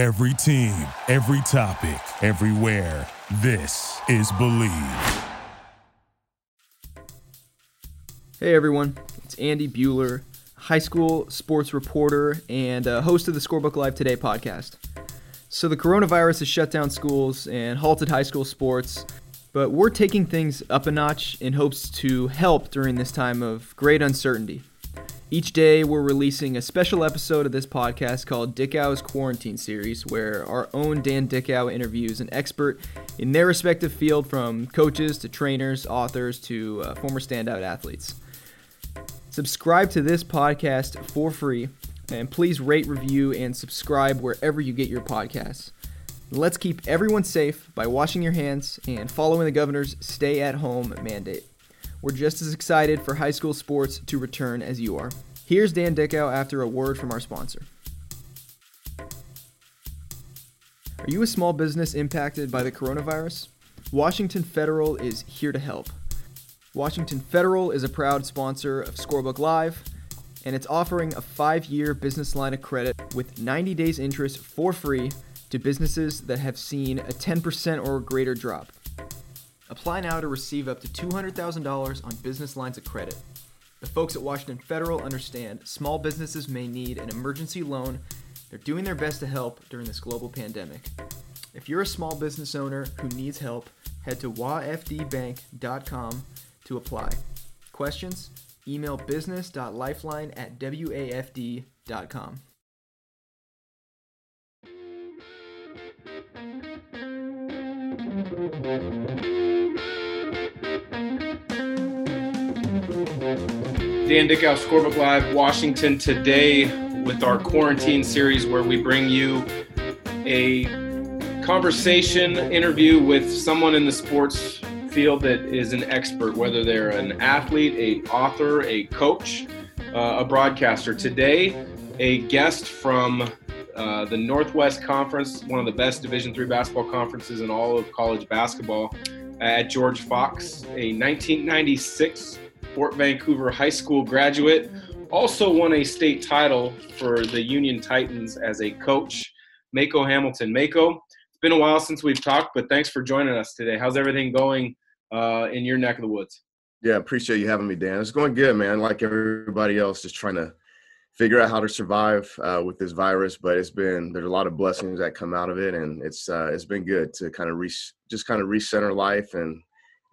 Every team, every topic, everywhere. This is Bleav. Hey everyone, it's Andy Buhler, high school sports reporter and uh, host of the Scorebook Live Today podcast. So, the coronavirus has shut down schools and halted high school sports, but we're taking things up a notch in hopes to help during this time of great uncertainty. Each day, we're releasing a special episode of this podcast called Dickau's Quarantine Series, where our own Dan Dickow interviews an expert in their respective field from coaches to trainers, authors to uh, former standout athletes. Subscribe to this podcast for free, and please rate, review, and subscribe wherever you get your podcasts. Let's keep everyone safe by washing your hands and following the governor's stay at home mandate. We're just as excited for high school sports to return as you are. Here's Dan Dickau after a word from our sponsor. Are you a small business impacted by the coronavirus? Washington Federal is here to help. Washington Federal is a proud sponsor of Scorebook Live, and it's offering a five year business line of credit with 90 days interest for free to businesses that have seen a 10% or greater drop. Apply now to receive up to $200,000 on business lines of credit. The folks at Washington Federal understand small businesses may need an emergency loan. They're doing their best to help during this global pandemic. If you're a small business owner who needs help, head to wafdbank.com to apply. Questions? Email business.lifeline at wafd.com. Dan Dickau, Scorebook Live, Washington today with our quarantine series where we bring you a conversation interview with someone in the sports field that is an expert, whether they're an athlete, a author, a coach, uh, a broadcaster. Today, a guest from uh, the Northwest Conference, one of the best Division three basketball conferences in all of college basketball, at George Fox, a 1996 Fort Vancouver High School graduate. Also won a state title for the Union Titans as a coach. Maco Hamilton. Maco, it's been a while since we've talked, but thanks for joining us today. How's everything going uh, in your neck of the woods? Yeah, appreciate you having me, Dan. It's going good, man. Like everybody else, just trying to figure out how to survive uh, with this virus. But it's been there's a lot of blessings that come out of it, and it's uh, it's been good to kind of re- just kind of recenter life and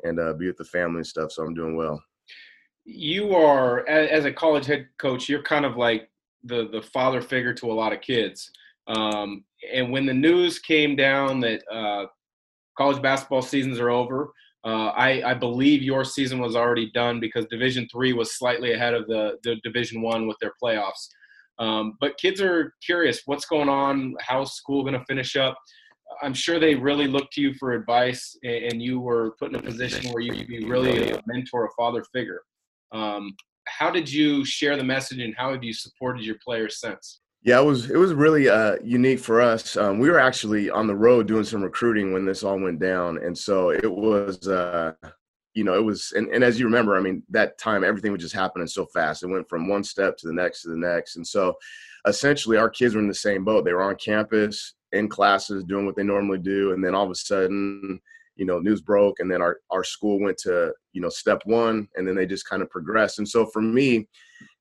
and uh, be with the family and stuff. So I'm doing well you are as a college head coach you're kind of like the the father figure to a lot of kids. Um, and when the news came down that uh, college basketball seasons are over uh, I, I, believe your season was already done because division three was slightly ahead of the, the division one with their playoffs. Um, but kids are curious what's going on? How's school going to finish up? I'm sure they really look to you for advice and you were put in a position where you could be really a mentor a father figure um, how did you share the message, and how have you supported your players since? Yeah, it was it was really uh, unique for us. Um, we were actually on the road doing some recruiting when this all went down, and so it was, uh, you know, it was. And, and as you remember, I mean, that time everything was just happening so fast. It went from one step to the next to the next, and so essentially our kids were in the same boat. They were on campus in classes doing what they normally do, and then all of a sudden you know news broke and then our our school went to you know step one and then they just kind of progressed. And so for me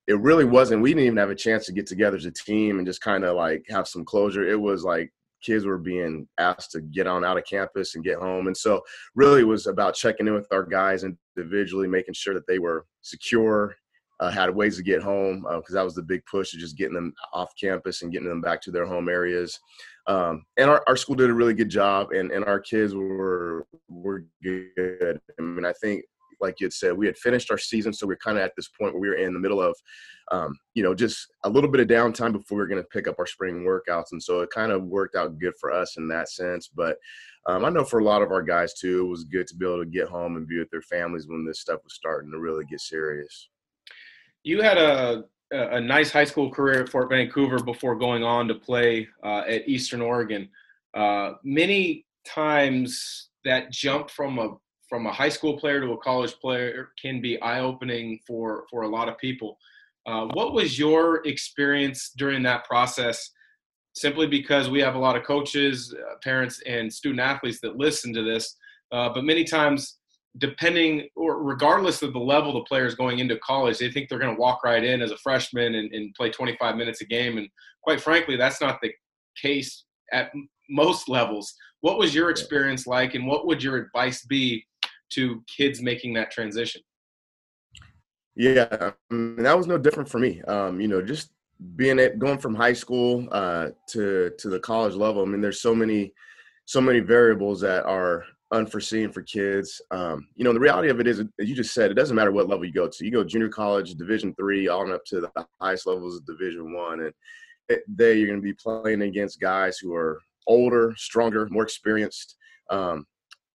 it really wasn't we didn't even have a chance to get together as a team and just kind of like have some closure. It was like kids were being asked to get on out of campus and get home. And so really was about checking in with our guys individually making sure that they were secure uh, had ways to get home because uh, that was the big push of just getting them off campus and getting them back to their home areas um, and our, our school did a really good job and, and our kids were were good. I mean i think like you had said we had finished our season so we are kind of at this point where we were in the middle of um, you know just a little bit of downtime before we are going to pick up our spring workouts and so it kind of worked out good for us in that sense. But um, i know for a lot of our guys too it was good to be able to get home and be with their families when this stuff was starting to really get serious. You had a a nice high school career at Fort Vancouver before going on to play uh, at Eastern Oregon. Uh, many times that jump from a from a high school player to a college player can be eye opening for for a lot of people. Uh, what was your experience during that process? simply because we have a lot of coaches, uh, parents, and student athletes that listen to this. Uh, but many times, depending or regardless of the level the player is going into college, they think they're going to walk right in as a freshman and, and, play 25 minutes a game. And quite frankly, that's not the case at most levels. What was your experience like, and what would your advice be to kids making that transition? Yeah, I that was no different for me. Um, you know, just being it going from high school uh, to to the college level. I mean, there's so many so many variables that are unforeseen for kids. Um, you know, the reality of it is, as you just said, it doesn't matter what level you go to. You go junior college, Division three, on up to the highest levels of Division one, and it, there you're going to be playing against guys who are older, stronger, more experienced, um,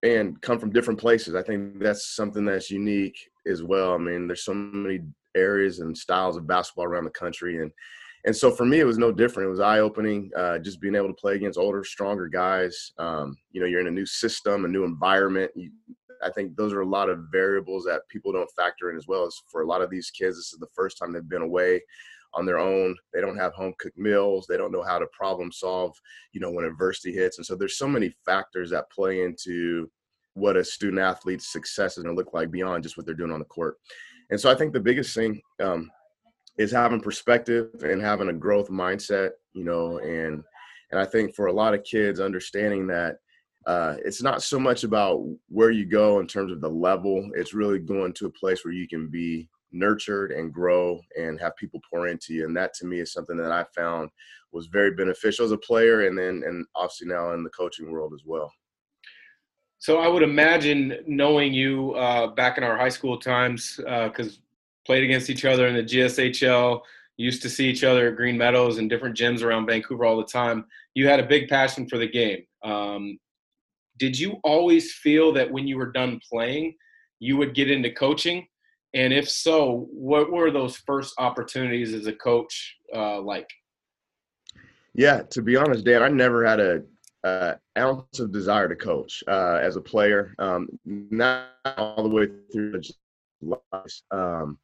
and come from different places. I think that's something that's unique as well. I mean, there's so many areas and styles of basketball around the country, and and so for me, it was no different. It was eye opening, uh, just being able to play against older, stronger guys. Um, you know, you're in a new system, a new environment. You, I think those are a lot of variables that people don't factor in as well. As for a lot of these kids, this is the first time they've been away on their own. They don't have home cooked meals. They don't know how to problem solve, you know, when adversity hits. And so there's so many factors that play into what a student athlete's success is going to look like beyond just what they're doing on the court. And so I think the biggest thing um, is having perspective and having a growth mindset, you know, and and I think for a lot of kids, understanding that uh, it's not so much about where you go in terms of the level. It's really going to a place where you can be nurtured and grow and have people pour into you. And that to me is something that I found was very beneficial as a player, and then and obviously now in the coaching world as well. So I would imagine knowing you uh, back in our high school times, because uh, played against each other in the GSHL, used to see each other at Green Meadows and different gyms around Vancouver all the time. You had a big passion for the game. Um, did you always feel that when you were done playing, you would get into coaching? And if so, what were those first opportunities as a coach uh, like? Yeah, to be honest, Dan, I never had a uh, ounce of desire to coach uh, as a player. Um, not all the way through life. Um,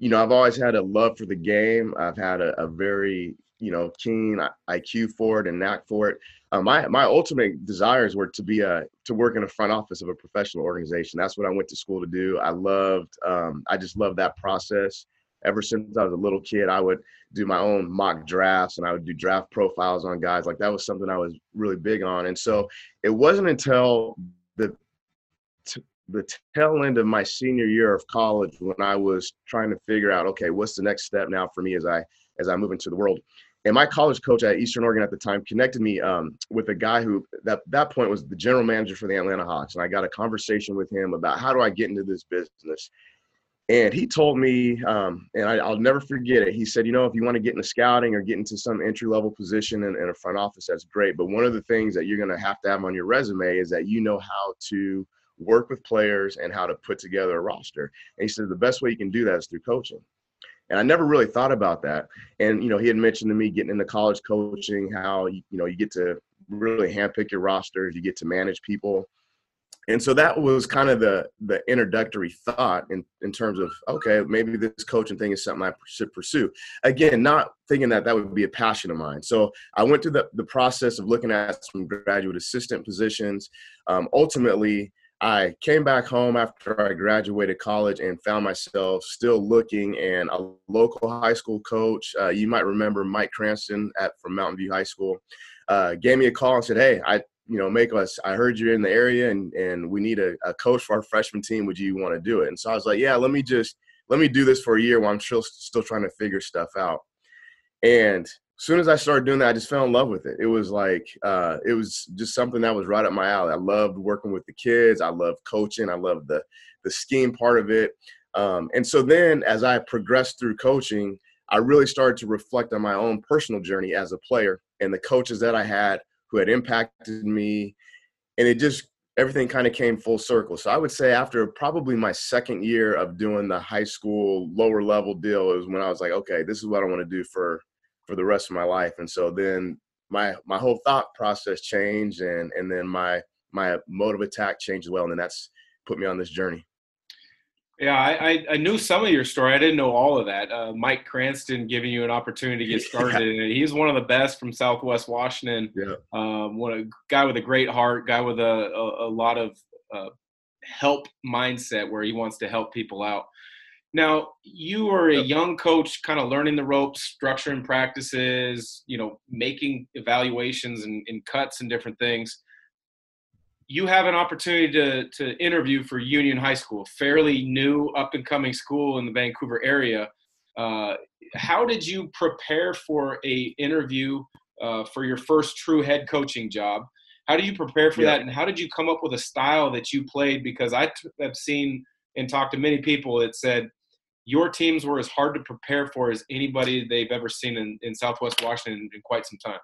you know, I've always had a love for the game. I've had a, a very, you know, keen IQ for it and knack for it. Uh, my my ultimate desires were to be a to work in a front office of a professional organization. That's what I went to school to do. I loved, um, I just loved that process. Ever since I was a little kid, I would do my own mock drafts and I would do draft profiles on guys. Like that was something I was really big on. And so it wasn't until the the tail end of my senior year of college when I was trying to figure out, okay, what's the next step now for me as I as I move into the world. And my college coach at Eastern Oregon at the time connected me um, with a guy who that that point was the general manager for the Atlanta Hawks, and I got a conversation with him about how do I get into this business. And he told me, um, and I, will never forget it. He said, you know, if you want to get into scouting or get into some entry level position in, in a front office, that's great. But one of the things that you're going to have to have on your resume is that you know how to work with players and how to put together a roster. And he said the best way you can do that is through coaching. And I never really thought about that. And you know, he had mentioned to me getting into college coaching, how you know you get to really handpick your rosters, you get to manage people. And so that was kind of the the introductory thought in, in terms of okay, maybe this coaching thing is something I should pursue. Again, not thinking that that would be a passion of mine. So I went through the, the process of looking at some graduate assistant positions. Um, ultimately, I came back home after I graduated college and found myself still looking. And a local high school coach, uh, you might remember Mike Cranston at from Mountain View High School, uh, gave me a call and said, "Hey, I you know make us. I heard you're in the area and and we need a, a coach for our freshman team. Would you want to do it?" And so I was like, "Yeah, let me just let me do this for a year while I'm still still trying to figure stuff out." And soon as I started doing that, I just fell in love with it. It was like uh, it was just something that was right up my alley. I loved working with the kids. I loved coaching. I loved the the scheme part of it. Um, and so then, as I progressed through coaching, I really started to reflect on my own personal journey as a player and the coaches that I had who had impacted me, and it just everything kind of came full circle. So I would say after probably my second year of doing the high school lower level deal is when I was like, okay, this is what I want to do for for the rest of my life. And so then my my whole thought process changed, and and then my my mode of attack changed as well, and then that's put me on this journey. Yeah, I, I, knew some of your story. I didn't know all of that. Uh, Mike Cranston giving you an opportunity to get started yeah. He's one of the best from Southwest Washington. Yeah. Um, what a guy with a great heart, guy with a, a, a lot of uh, help mindset where he wants to help people out. Now, you are a young coach, kind of learning the ropes, structuring practices, you know, making evaluations and, and cuts and different things. You have an opportunity to, to interview for Union High School, fairly new, up and coming school in the Vancouver area. Uh, how did you prepare for a interview uh, for your first true head coaching job? How do you prepare for yeah. that, and how did you come up with a style that you played? Because I have seen and talked to many people that said your teams were as hard to prepare for as anybody they've ever seen in, in Southwest Washington in quite some time.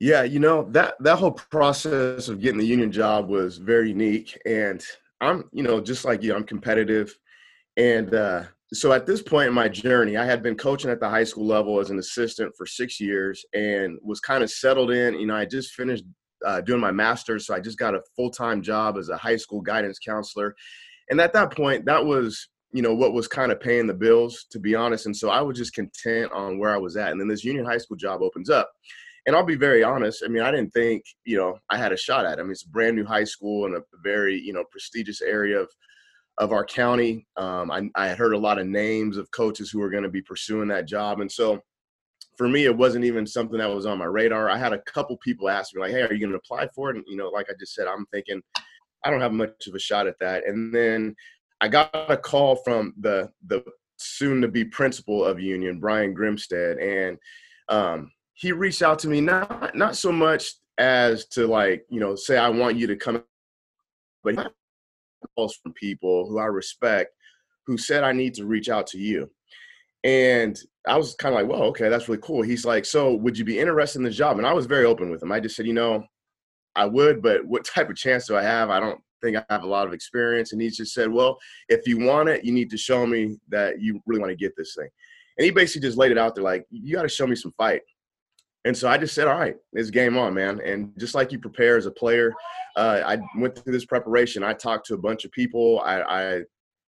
Yeah, you know that that whole process of getting the union job was very unique, and I'm you know just like you, I'm competitive, and uh, so at this point in my journey, I had been coaching at the high school level as an assistant for six years, and was kind of settled in. You know, I just finished uh, doing my master's, so I just got a full time job as a high school guidance counselor, and at that point, that was you know what was kind of paying the bills to be honest and so i was just content on where i was at and then this union high school job opens up. And i'll be very honest i mean i didn't think you know i had a shot at it. I mean it's a brand new high school in a very you know prestigious area of of our county. Um, I, I had heard a lot of names of coaches who were going to be pursuing that job and so for me it wasn't even something that was on my radar. I had a couple people ask me like hey are you going to apply for it? And you know like i just said i'm thinking i don't have much of a shot at that. And then I got a call from the the soon to be principal of Union, Brian Grimstead, and um, he reached out to me not not so much as to like you know say I want you to come, but calls from people who I respect who said I need to reach out to you. And I was kind of like, well, okay, that's really cool. He's like, so would you be interested in the job? And I was very open with him. I just said, you know, I would, but what type of chance do I have? I don't think I have a lot of experience. And he just said, well, if you want it, you need to show me that you really want to get this thing. And he basically just laid it out there like, you got to show me some fight. And so I just said, all right, it's game on, man. And just like you prepare as a player, uh, I went through this preparation. I talked to a bunch of people. I, I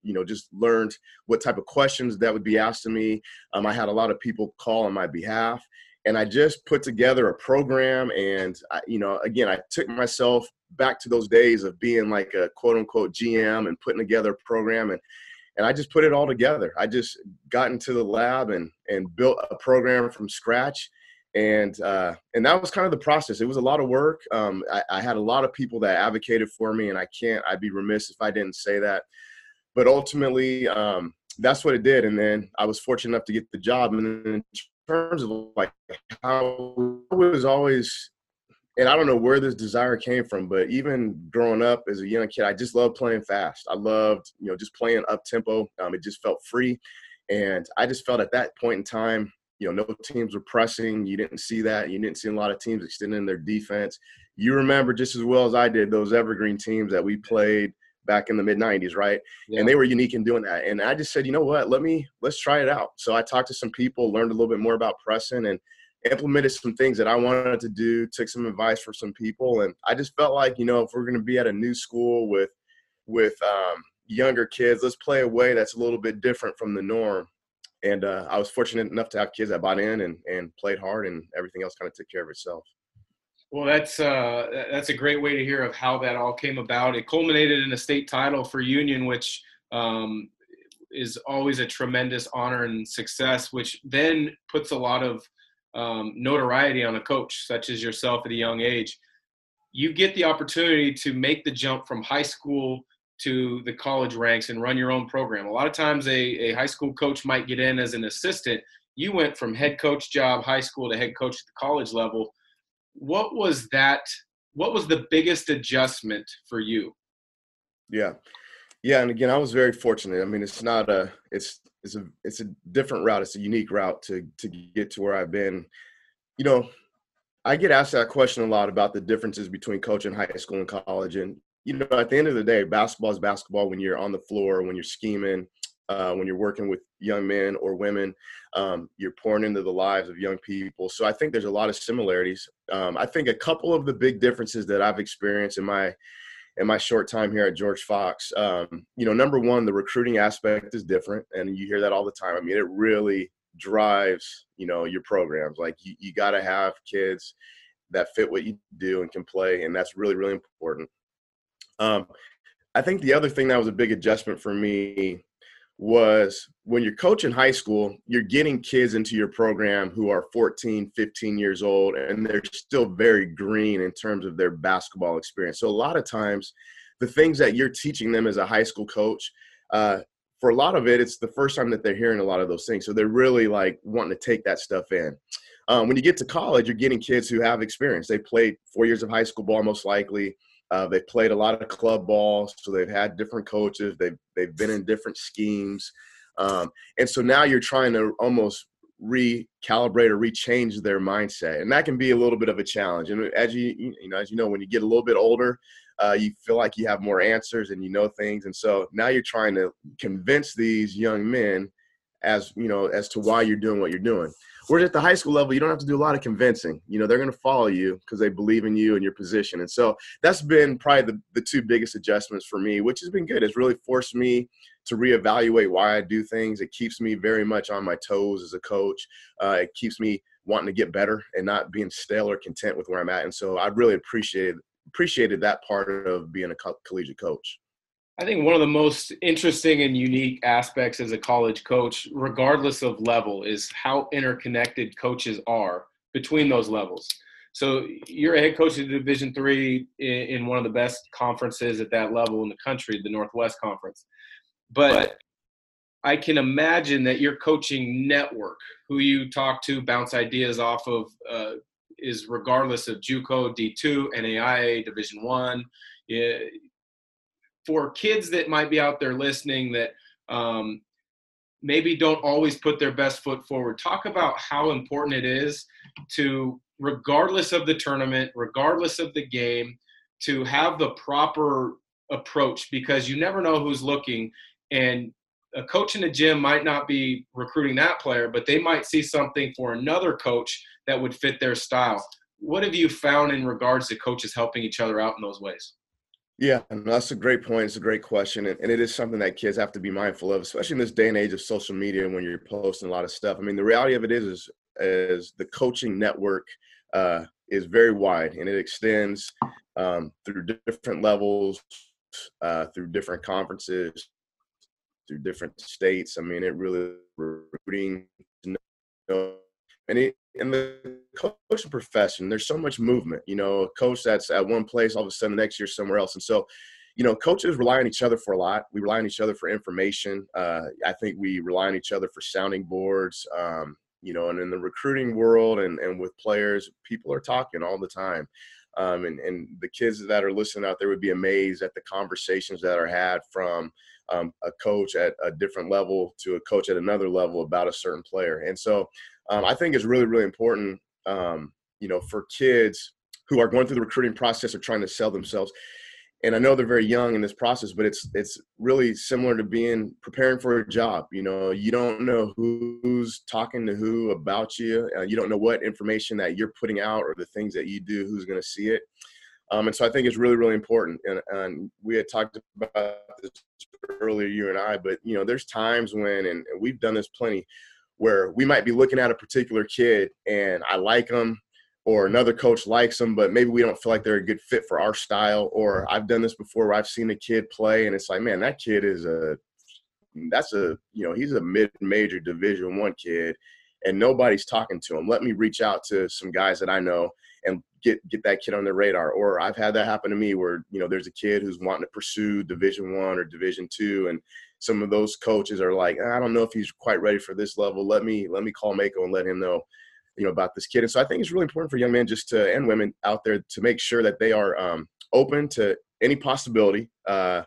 you know, just learned what type of questions that would be asked of me. Um, I had a lot of people call on my behalf and I just put together a program. And I, you know, again, I took myself back to those days of being like a quote unquote GM and putting together a program and and I just put it all together. I just got into the lab and and built a program from scratch, and uh, and that was kind of the process. It was a lot of work. Um, I, I, had a lot of people that advocated for me, and I can't. I'd be remiss if I didn't say that. But ultimately, um, that's what it did. And then I was fortunate enough to get the job. And in terms of like how I was always and I don't know where this desire came from, but even growing up as a young kid, I just loved playing fast. I loved, you know, just playing up tempo. Um, it just felt free, and I just felt at that point in time, you know, no teams were pressing. You didn't see that. You didn't see a lot of teams extending their defense. You remember just as well as I did those evergreen teams that we played back in the mid 90s right yeah. and they were unique in doing that and i just said you know what let me let's try it out so i talked to some people learned a little bit more about pressing and implemented some things that I wanted to do, took some advice for some people, and I just felt like you know if we're going to be at a new school with with um, younger kids, let's play a way that's a little bit different from the norm. And uh, I was fortunate enough to have kids that bought in and, and played hard, and everything else kind of took care of itself. Well, that's uh, that's a great way to hear of how that all came about. It culminated in a state title for Union, which um, is always a tremendous honor and success, which then puts a lot of um, notoriety on a coach such as yourself at a young age, you get the opportunity to make the jump from high school to the college ranks and run your own program. A lot of times, a, a high school coach might get in as an assistant. You went from head coach job, high school, to head coach at the college level. What was that? What was the biggest adjustment for you? Yeah. Yeah, and again, I was very fortunate. I mean, it's not a it's it's a it's a different route. It's a unique route to to get to where I've been. You know, I get asked that question a lot about the differences between coaching high school and college. And you know, at the end of the day, basketball is basketball when you're on the floor, when you're scheming, uh, when you're working with young men or women, um, you're pouring into the lives of young people. So I think there's a lot of similarities. Um, I think a couple of the big differences that I've experienced in my in my short time here at George Fox. Um, you know, number one, the recruiting aspect is different, and you hear that all the time. I mean, it really drives you know your programs. Like you, you got to have kids that fit what you do and can play, and that's really really important. Um, I think the other thing that was a big adjustment for me was when you're coaching high school, you're getting kids into your program who are 14, 15 years old, and they're still very green in terms of their basketball experience. So, a lot of times, the things that you're teaching them as a high school coach, uh, for a lot of it, it's the first time that they're hearing a lot of those things. So, they're really like wanting to take that stuff in. Um, when you get to college, you're getting kids who have experience. They played four years of high school ball, most likely. Uh, they've played a lot of club ball, so they've had different coaches. They've they've been in different schemes, um, and so now you're trying to almost recalibrate or rechange their mindset, and that can be a little bit of a challenge. And as you you know, as you know, when you get a little bit older, uh, you feel like you have more answers and you know things, and so now you're trying to convince these young men as you know as to why you're doing what you're doing. Whereas at the high school level, you don't have to do a lot of convincing. You know, they're going to follow you because they believe in you and your position. And so that's been probably the, the two biggest adjustments for me, which has been good. It's really forced me to reevaluate why I do things. It keeps me very much on my toes as a coach. Uh, it keeps me wanting to get better and not being stale or content with where I'm at. And so I really appreciated appreciated that part of being a co- collegiate coach. I think one of the most interesting and unique aspects as a college coach, regardless of level, is how interconnected coaches are between those levels. So you're a head coach of Division three in one of the best conferences at that level in the country, the Northwest Conference. But I can imagine that your coaching network, who you talk to, bounce ideas off of, uh, is regardless of JUCO, D2, NAIA, Division One for kids that might be out there listening that um, maybe don't always put their best foot forward, talk about how important it is to, regardless of the tournament, regardless of the game, to have the proper approach because you never know who's looking. And a coach in the gym might not be recruiting that player, but they might see something for another coach that would fit their style. What have you found in regards to coaches helping each other out in those ways? Yeah, that's a great point. It's a great question, and, it is something that kids have to be mindful of, especially in this day and age of social media when you're posting a lot of stuff. I mean, the reality of it is, is, is the coaching network uh, is very wide, and it extends um, through different levels, uh, through different conferences, through different states. I mean, it really recruiting, and it in the coaching profession, there's so much movement. You know, a coach that's at one place, all of a sudden the next year somewhere else. And so, you know, coaches rely on each other for a lot. We rely on each other for information. Uh, I think we rely on each other for sounding boards. Um, you know, and in the recruiting world and, and with players, people are talking all the time. Um, and, and the kids that are listening out there would be amazed at the conversations that are had from um, a coach at a different level to a coach at another level about a certain player. And so um, I think is really, really important, um, you know, for kids who are going through the recruiting process or trying to sell themselves. And I know they're very young in this process, but it's it's really similar to being preparing for a job. You know, you don't know who's talking to who about you. Uh, you don't know what information that you're putting out or the things that you do, who's going to see it. Um, and so I think it's really, really important. And, and, we had talked about this earlier, you and I, but you know, there's times when, and, we've done this plenty, where we might be looking at a particular kid and I like them or another coach likes them, but maybe we don't feel like they're a good fit for our style. Or I've done this before where I've seen a kid play and it's like, man, that kid is a, that's a, you know, he's a mid major division one kid and nobody's talking to him. Let me reach out to some guys that I know and get, get that kid on the radar. Or I've had that happen to me where, you know, there's a kid who's wanting to pursue division one or division two and some of those coaches are like, I don't know if he's quite ready for this level. Let me let me call Maco and let him know, you know, about this kid. And so I think it's really important for young men just to and women out there to make sure that they are um, open to any possibility. Uh,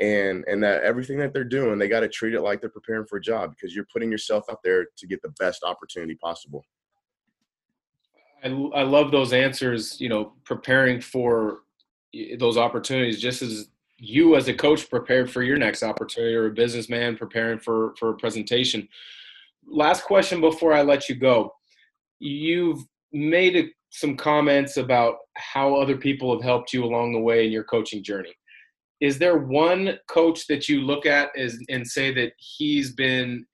and and that everything that they're doing they got to treat it like they're preparing for a job because you're putting yourself out there to get the best opportunity possible I, I love those answers you know preparing for those opportunities just as you as a coach prepared for your next opportunity or a businessman preparing for for a presentation last question before i let you go you've made a, some comments about how other people have helped you along the way in your coaching journey is there one coach that you look at as, and say that he's been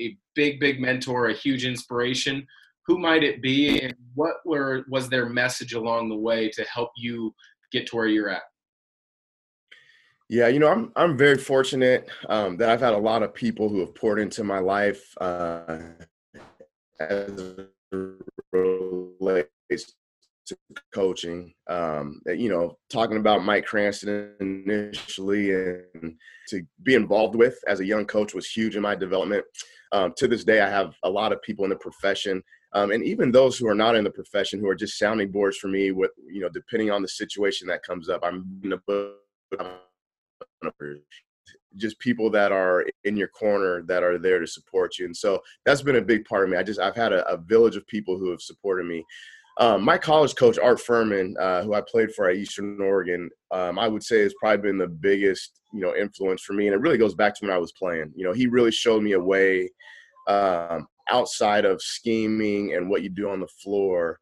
a big, big mentor, a huge inspiration? Who might it be, and what were was their message along the way to help you get to where you're at? Yeah, you know, I'm I'm very fortunate um, that I've had a lot of people who have poured into my life uh, as relates to coaching. Um, you know, talking about Mike Cranston initially and to be involved with as a young coach was huge in my development. Um, to this day, I have a lot of people in the profession. Um, and even those who are not in the profession who are just sounding boards for me with you know depending on the situation that comes up i'm in a book just people that are in your corner that are there to support you and so that's been a big part of me. I just i've had a, a village of people who have supported me. Um, my college coach art furman uh, who i played for at eastern oregon um, i would say has probably been the biggest you know influence for me and it really goes back to when i was playing. You know he really showed me a way um, outside of scheming and what you do on the floor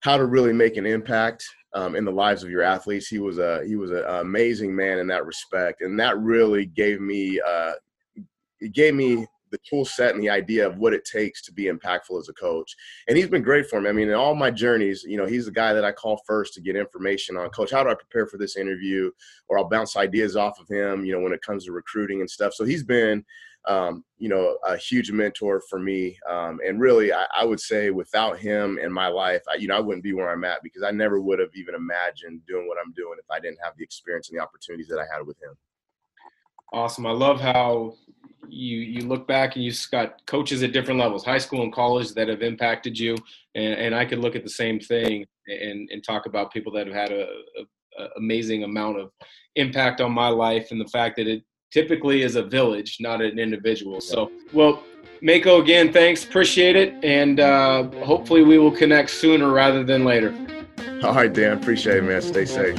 how to really make an impact um, in the lives of your athletes. He was a he was an amazing man in that respect, and that really gave me uh, it gave me the tool set and the idea of what it takes to be impactful as a coach. And he's been great for me. I mean, in all my journeys, you know, he's the guy that I call first to get information on. Coach, how do I prepare for this interview? Or I'll bounce ideas off of him, you know, when it comes to recruiting and stuff. So he's been um, you know, a huge mentor for me. Um, and really, I, I, would say without him in my life, I, you know, I wouldn't be where I'm at because I never would have even imagined doing what I'm doing if I didn't have the experience and the opportunities that I had with him. Awesome. I love how you you look back and you've got coaches at different levels, high school and college, that have impacted you. And, and I could look at the same thing and, and talk about people that have had a, a, amazing amount of impact on my life and the fact that it typically is a village, not an individual. So, well, Maco, again, thanks. Appreciate it. And uh, hopefully we will connect sooner rather than later. All right, Dan. Appreciate it, man. Stay safe.